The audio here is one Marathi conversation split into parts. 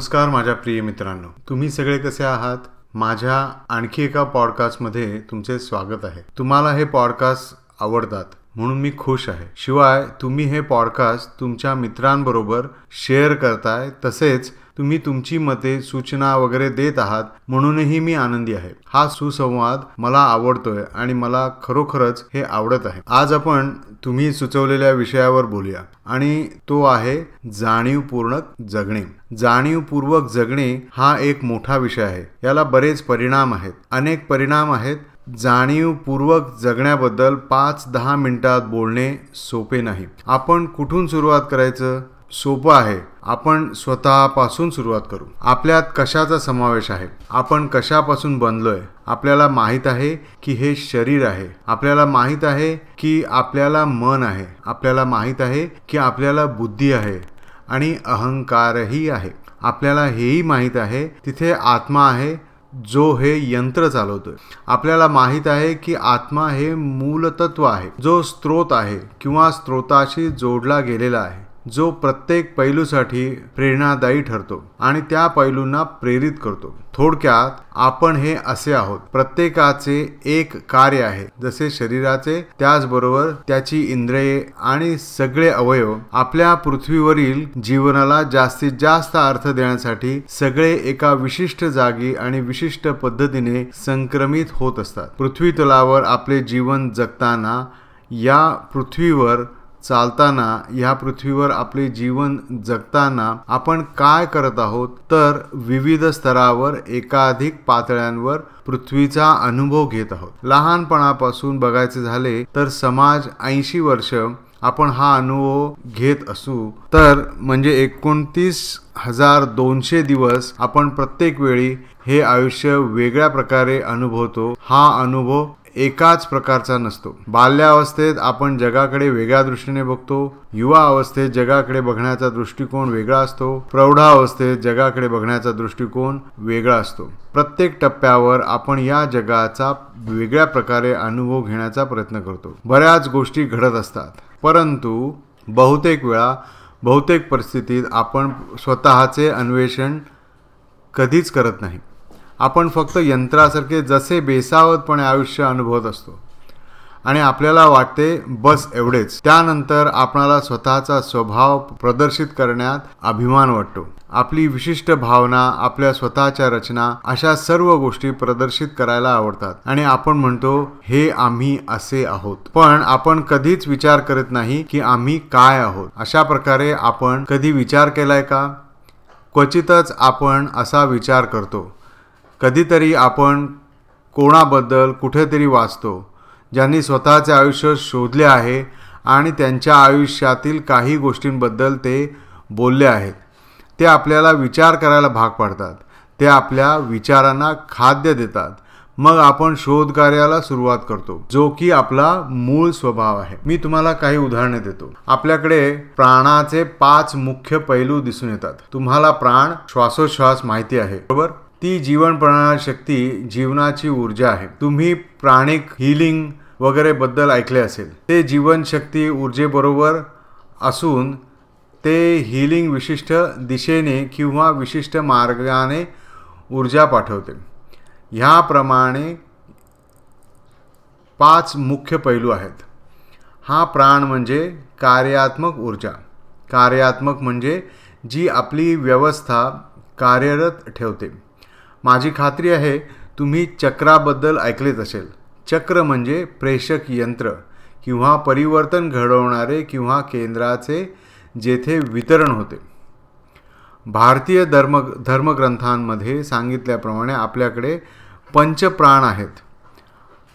नमस्कार माझ्या प्रिय मित्रांनो. तुम्ही सगळे कसे आहात? माझ्या आणखी एका पॉडकास्टमध्ये तुमचे स्वागत आहे. तुम्हाला हे पॉडकास्ट आवडतात म्हणून मी खुश आहे. शिवाय तुम्ही हे पॉडकास्ट तुमच्या मित्रांबरोबर शेअर करताय तसेच तुम्ही तुमची मते सूचना वगैरे देत आहात म्हणूनही मी आनंदी आहे. हा सुसंवाद मला आवडतोय आणि मला खरोखरच हे आवडत आहे. आज आपण तुम्ही सुचवलेल्या विषयावर बोलूया. आणि तो आहे जाणीवपूर्ण जगणे. जाणीवपूर्वक जगणे हा एक मोठा विषय आहे. याला बरेच परिणाम आहेत. अनेक परिणाम आहेत. जाणीवपूर्वक जगण्याबद्दल पाच दहा मिनिटात बोलणे सोपे नाही. आपण कुठून सुरुवात करायचं? सोपं आहे. आपण स्वतःपासून सुरुवात करू. आपल्यात कशाचा समावेश आहे? आपण कशापासून बनलोय? आपल्याला माहीत आहे की हे शरीर आहे. आपल्याला माहीत आहे की आपल्याला मन आहे. आपल्याला माहीत आहे की आपल्याला बुद्धी आहे आणि अहंकारही आहे. आपल्याला हेही माहीत आहे तिथे आत्मा आहे जो हे यंत्र चालवतोय. आपल्याला माहीत आहे की आत्मा हे मूलतत्व आहे जो स्त्रोत आहे किंवा स्त्रोताशी जोडला गेलेला आहे. जो प्रत्येक पैलूसाठी प्रेरणादायी ठरतो आणि त्या पैलूंना प्रेरित करतो. थोडक्यात आपण हे असे आहोत. प्रत्येकाचे एक कार्य आहे. जसे शरीराचे त्याचबरोबर त्याची इंद्रिये आणि सगळे अवयव आपल्या पृथ्वीवरील जीवनाला जास्तीत जास्त अर्थ देण्यासाठी सगळे एका विशिष्ट जागी आणि विशिष्ट पद्धतीने संक्रमित होत असतात. पृथ्वी तलावर आपले जीवन जगताना या पृथ्वीवर चालताना ह्या पृथ्वीवर आपले जीवन जगताना आपण काय करत आहोत तर विविध स्तरावर एकाधिक पातळ्यांवर पृथ्वीचा अनुभव घेत आहोत. लहानपणापासून बघायचे झाले तर समाज ऐंशी वर्ष आपण हा अनुभव घेत असू. तर म्हणजे एकोणतीस हजार दोनशे दिवस आपण प्रत्येक वेळी हे आयुष्य वेगळ्या प्रकारे अनुभवतो. हा अनुभव एकाच प्रकारचा नसतो. बाल्यावस्थेत आपण जगाकडे वेगळ्या दृष्टीने बघतो. युवा अवस्थेत जगाकडे बघण्याचा दृष्टिकोन वेगळा असतो. प्रौढावस्थेत जगाकडे बघण्याचा दृष्टिकोन वेगळा असतो. प्रत्येक टप्प्यावर आपण या जगाचा वेगळ्या प्रकारे अनुभव घेण्याचा प्रयत्न करतो. बऱ्याच गोष्टी घडत असतात. परंतु बहुतेक वेळा बहुतेक परिस्थितीत आपण स्वतःचे अन्वेषण कधीच करत नाही. आपण फक्त यंत्रासारखे जसे बेसावतपणे आयुष्य अनुभवत असतो. आणि आपल्याला वाटते बस एवढेच. त्यानंतर आपणाला स्वतःचा स्वभाव प्रदर्शित करण्यात अभिमान वाटतो. आपली विशिष्ट भावना आपल्या स्वतःच्या रचना अशा सर्व गोष्टी प्रदर्शित करायला आवडतात. आणि आपण म्हणतो हे आम्ही असे आहोत. पण आपण कधीच विचार करत नाही की आम्ही काय आहोत. अशा प्रकारे आपण कधी विचार केलाय का? क्वचितच आपण असा विचार करतो. कधीतरी आपण कोणाबद्दल कुठेतरी वाचतो ज्यांनी स्वतःचे आयुष्य शोधले आहे आणि त्यांच्या आयुष्यातील काही गोष्टींबद्दल ते बोलले आहेत. ते आपल्याला विचार करायला भाग पाडतात. ते आपल्या विचारांना खाद्य देतात. मग आपण शोध कार्याला सुरुवात करतो जो की आपला मूळ स्वभाव आहे. मी तुम्हाला काही उदाहरणे देतो. आपल्याकडे प्राणाचे पाच मुख्य पैलू दिसून येतात. तुम्हाला प्राण श्वासोश्वास माहिती आहे बरोबर? ती जीवन शक्ती जीवनाची ऊर्जा आहे. तुम्ही प्राणिक हिलिंग वगैरे बद्दल ऐकले असेल. ते जीवनशक्ती ऊर्जेबरोबर असून ते हिलिंग विशिष्ट दिशेने किंवा विशिष्ट मार्गाने ऊर्जा पाठवते. ह्याप्रमाणे पाच मुख्य पैलू आहेत. हा प्राण म्हणजे कार्यात्मक ऊर्जा. कार्यात्मक म्हणजे जी आपली व्यवस्था कार्यरत ठेवते. माझी खात्री आहे तुम्ही चक्राबद्दल ऐकलेच असेल. चक्र म्हणजे प्रेषक यंत्र किंवा परिवर्तन घडवणारे किंवा केंद्राचे जेथे वितरण होते. भारतीय धर्म धर्मग्रंथांमध्ये सांगितल्याप्रमाणे आपल्याकडे पंचप्राण आहेत.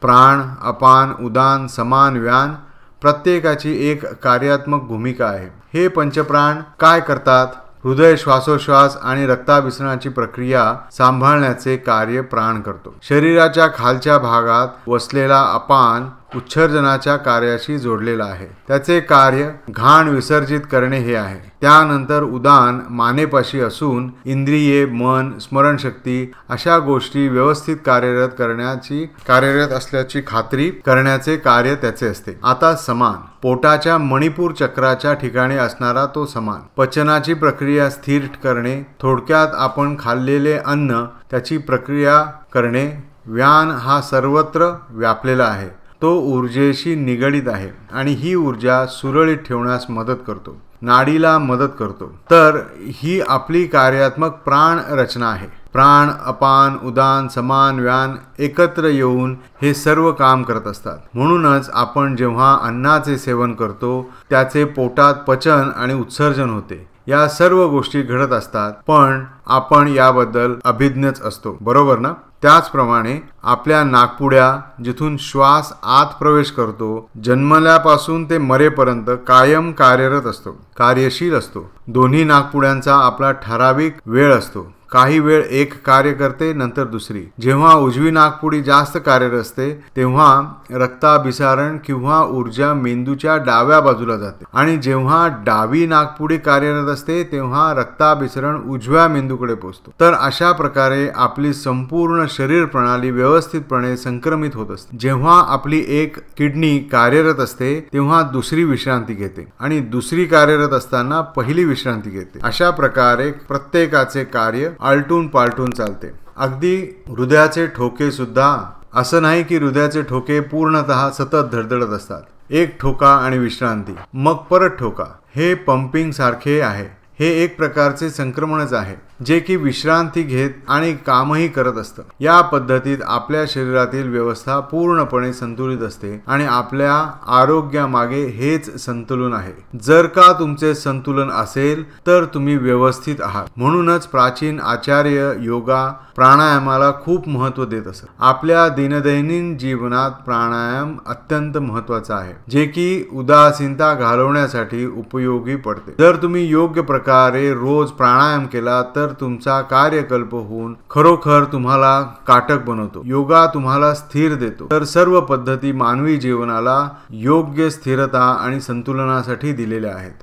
प्राण अपान उदान समान व्यान प्रत्येकाची एक कार्यात्मक भूमिका आहे. हे पंचप्राण काय करतात? हृदय श्वासोश्वास आणि रक्ताभिसरणाची प्रक्रिया सांभाळण्याचे कार्य प्राण करतो. शरीराच्या खालच्या भागात वसलेला अपान उत्सर्जनाच्या कार्याशी जोडलेला आहे. त्याचे कार्य घाण विसर्जित करणे हे आहे. त्यानंतर उदान मानेपाशी असून इंद्रिये मन स्मरणशक्ती अशा गोष्टी व्यवस्थित कार्यरत करण्याची कार्यरत असल्याची खात्री करण्याचे कार्य त्याचे असते. आता समान. पोटाच्या मणिपूर चक्राच्या ठिकाणी असणारा तो समान. पचनाची प्रक्रिया स्थिर करणे थोडक्यात आपण खाल्लेले अन्न त्याची प्रक्रिया करणे व्यान हा सर्वत्र व्यापलेला आहे. तो ऊर्जेशी निगडीत आहे आणि ही ऊर्जा सुरळीत ठेवण्यास मदत करतो. नाडीला मदत करतो. तर ही आपली कार्यात्मक प्राण रचना आहे. प्राण अपान उदान समान व्यान एकत्र येऊन हे सर्व काम करत असतात. म्हणूनच आपण जेव्हा अन्नाचे सेवन करतो त्याचे पोटात पचन आणि उत्सर्जन होते. या सर्व गोष्टी घडत असतात पण आपण याबद्दल अभिज्ञच असतो. बरोबर ना? त्याचप्रमाणे आपल्या नागपुड्या जिथून श्वास आत प्रवेश करतो जन्मल्यापासून ते मरेपर्यंत कायम कार्यरत असतो कार्यशील असतो. दोन्ही नागपुड्यांचा आपला ठराविक वेळ असतो. काही वेळ एक कार्य करते नंतर दुसरी. जेव्हा उजवी नागपुडी जास्त कार्यरत असते तेव्हा रक्ताभिसारण किंवा ऊर्जा मेंदूच्या डाव्या बाजूला जाते. आणि जेव्हा डावी नागपुडी कार्यरत असते तेव्हा रक्ताभिसरण उजव्या मेंदूकडे पोहोचतो. तर अशा प्रकारे आपली संपूर्ण शरीर प्रणाली व्यवस्थितपणे संक्रमित होत असते. जेव्हा आपली एक किडनी कार्यरत असते तेव्हा दुसरी विश्रांती घेते आणि दुसरी कार्यरत असताना पहिली विश्रांती घेते. अशा प्रकारे प्रत्येकाचे कार्य आलटून पालटून चालते. अगदी हृदयाचे ठोके सुद्धा असं नाही की हृदयाचे ठोके पूर्णतः सतत धडधडत असतात. एक ठोका आणि विश्रांती मग परत ठोका. हे पंपिंग सारखे आहे. हे एक प्रकारचे संक्रमणच आहे. जे की विश्रांती घेत आणि कामही करत असतं. या पद्धतीत आपल्या शरीरातील व्यवस्था पूर्णपणे संतुलित असते आणि आपल्या आरोग्यामागे हेच संतुलन आहे. जर का तुमचे संतुलन असेल तर तुम्ही व्यवस्थित आहात. म्हणूनच प्राचीन आचार्य योगा प्राणायामाला खूप महत्त्व देत असत. आपल्या दिनदैनिन जीवनात प्राणायाम अत्यंत महत्त्वाचा आहे जे की उदासीनता घालवण्यासाठी उपयोगी पडते. जर तुम्ही योग्य प्रकारे रोज प्राणायाम केला तर तुमचा कार्यकल्प होऊन खरोखर तुम्हाला काटक बनवतो. योगा तुम्हाला स्थिर देतो. तर सर्व पद्धती मानवी जीवनाला योग्य स्थिरता आणि संतुलनासाठी दिलेल्या आहेत.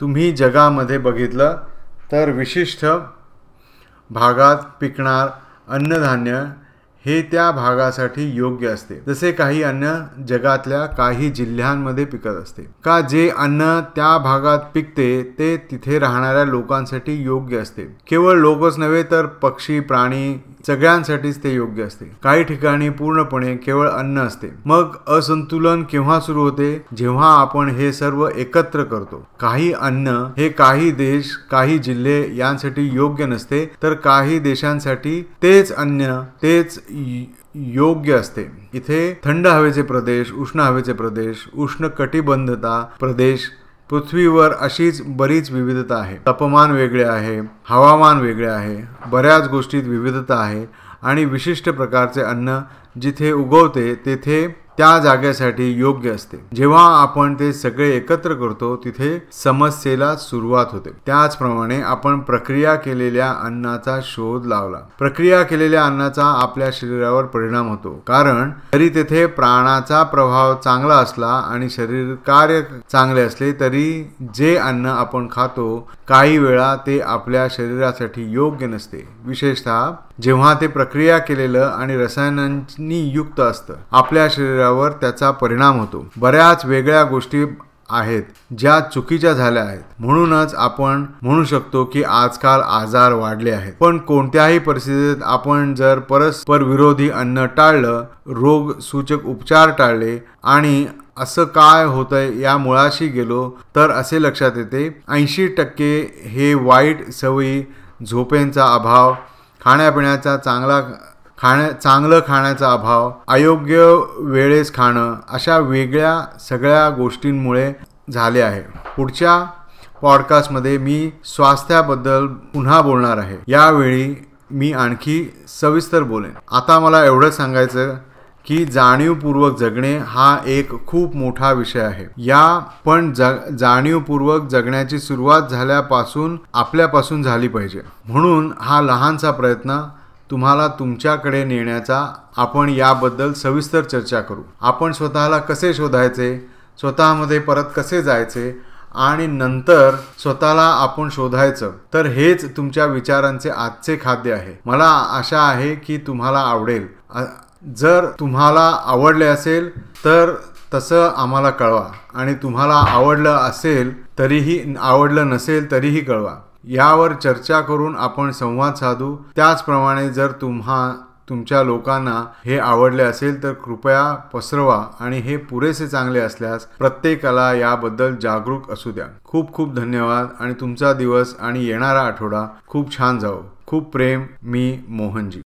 तुम्ही जगामध्ये बघितलं तर विशिष्ट भागात पिकणार अन्नधान्य हे त्या भागासाठी योग्य असते. जसे काही अन्न जगातल्या काही जिल्ह्यांमध्ये पिकत असते. का जे अन्न त्या भागात पिकते ते तिथे राहणाऱ्या लोकांसाठी योग्य असते. केवळ लोकच नव्हे तर पक्षी प्राणी सगळ्यांसाठीच ते योग्य असते. काही ठिकाणी पूर्णपणे केवळ अन्न असते. मग असंतुलन केव्हा सुरू होते? जेव्हा आपण हे सर्व एकत्र करतो. काही अन्न हे काही देश काही जिल्हे यांसाठी योग्य नसते तर काही देशांसाठी तेच अन्न तेच योग्य असते. इथे थंड हवेचे प्रदेश उष्ण हवेचे प्रदेश उष्ण कटिबंधता प्रदेश पृथ्वीवर अशीच बरीच विविधता आहे. तापमान वेगळे आहे हवामान वेगळे आहे बऱ्याच गोष्टीत विविधता आहे आणि विशिष्ट प्रकारचे अन्न जिथे उगवते तेथे त्या जागेसाठी योग्य असते. जेव्हा आपण ते सगळे एकत्र करतो तिथे समस्येला सुरुवात होते. त्याचप्रमाणे आपण प्रक्रिया केलेल्या अन्नाचा शोध लावला. प्रक्रिया केलेल्या अन्नाचा आपल्या शरीरावर परिणाम होतो. कारण तरी तेथे प्राणाचा प्रभाव चांगला असला आणि शरीर कार्य चांगले असले तरी जे अन्न आपण खातो काही वेळा ते आपल्या शरीरासाठी योग्य नसते. विशेषतः जेव्हा ते प्रक्रिया केलेलं आणि रसायनांनी युक्त असतं आपल्या शरीरावर त्याचा परिणाम होतो. बऱ्याच वेगळ्या गोष्टी आहेत ज्या चुकीच्या झाल्या आहेत. म्हणूनच आपण म्हणू शकतो की आजकाल आजार वाढले आहेत. पण कोणत्याही परिस्थितीत आपण जर परस्पर विरोधी अन्न टाळलं रोग सूचक उपचार टाळले आणि असं काय होतंय या मुळाशी गेलो तर असे लक्षात येते ऐंशी टक्के हे वाईट सवयी झोपेंचा अभाव खाण्यापिण्याचा चांगला खाण्या चांगलं खाण्याचा अभाव अयोग्य वेळेस खाणं अशा वेगळ्या सगळ्या गोष्टींमुळे झाले आहे. पुढच्या पॉडकास्टमध्ये मी स्वास्थ्याबद्दल पुन्हा बोलणार आहे. यावेळी मी आणखी सविस्तर बोलेन. आता मला एवढंच सांगायचं की जाणीवपूर्वक जगणे हा एक खूप मोठा विषय आहे. या पण जग जाणीवपूर्वक जगण्याची सुरुवात झाल्यापासून आपल्यापासून झाली पाहिजे. म्हणून हा लहानसा प्रयत्न तुम्हाला तुमच्याकडे नेण्याचा आपण याबद्दल सविस्तर चर्चा करू. आपण स्वतःला कसे शोधायचे स्वतःमध्ये परत कसे जायचे आणि नंतर स्वतःला आपण शोधायचं तर हेच तुमच्या विचारांचे आजचे खाद्य आहे. मला आशा आहे की तुम्हाला आवडेल. जर तुम्हाला आवडले असेल तर तसं आम्हाला कळवा. आणि तुम्हाला आवडलं असेल तरीही आवडलं नसेल तरीही कळवा. यावर चर्चा करून आपण संवाद साधू. त्याचप्रमाणे जर तुम्हा तुमच्या लोकांना हे आवडले असेल तर कृपया पसरवा आणि हे पुरेसे चांगले असल्यास प्रत्येकाला याबद्दल जागरूक असू द्या. खूप खूप धन्यवाद आणि तुमचा दिवस आणि येणारा आठवडा खूप छान जाओ खूप प्रेम मी मोहनजी.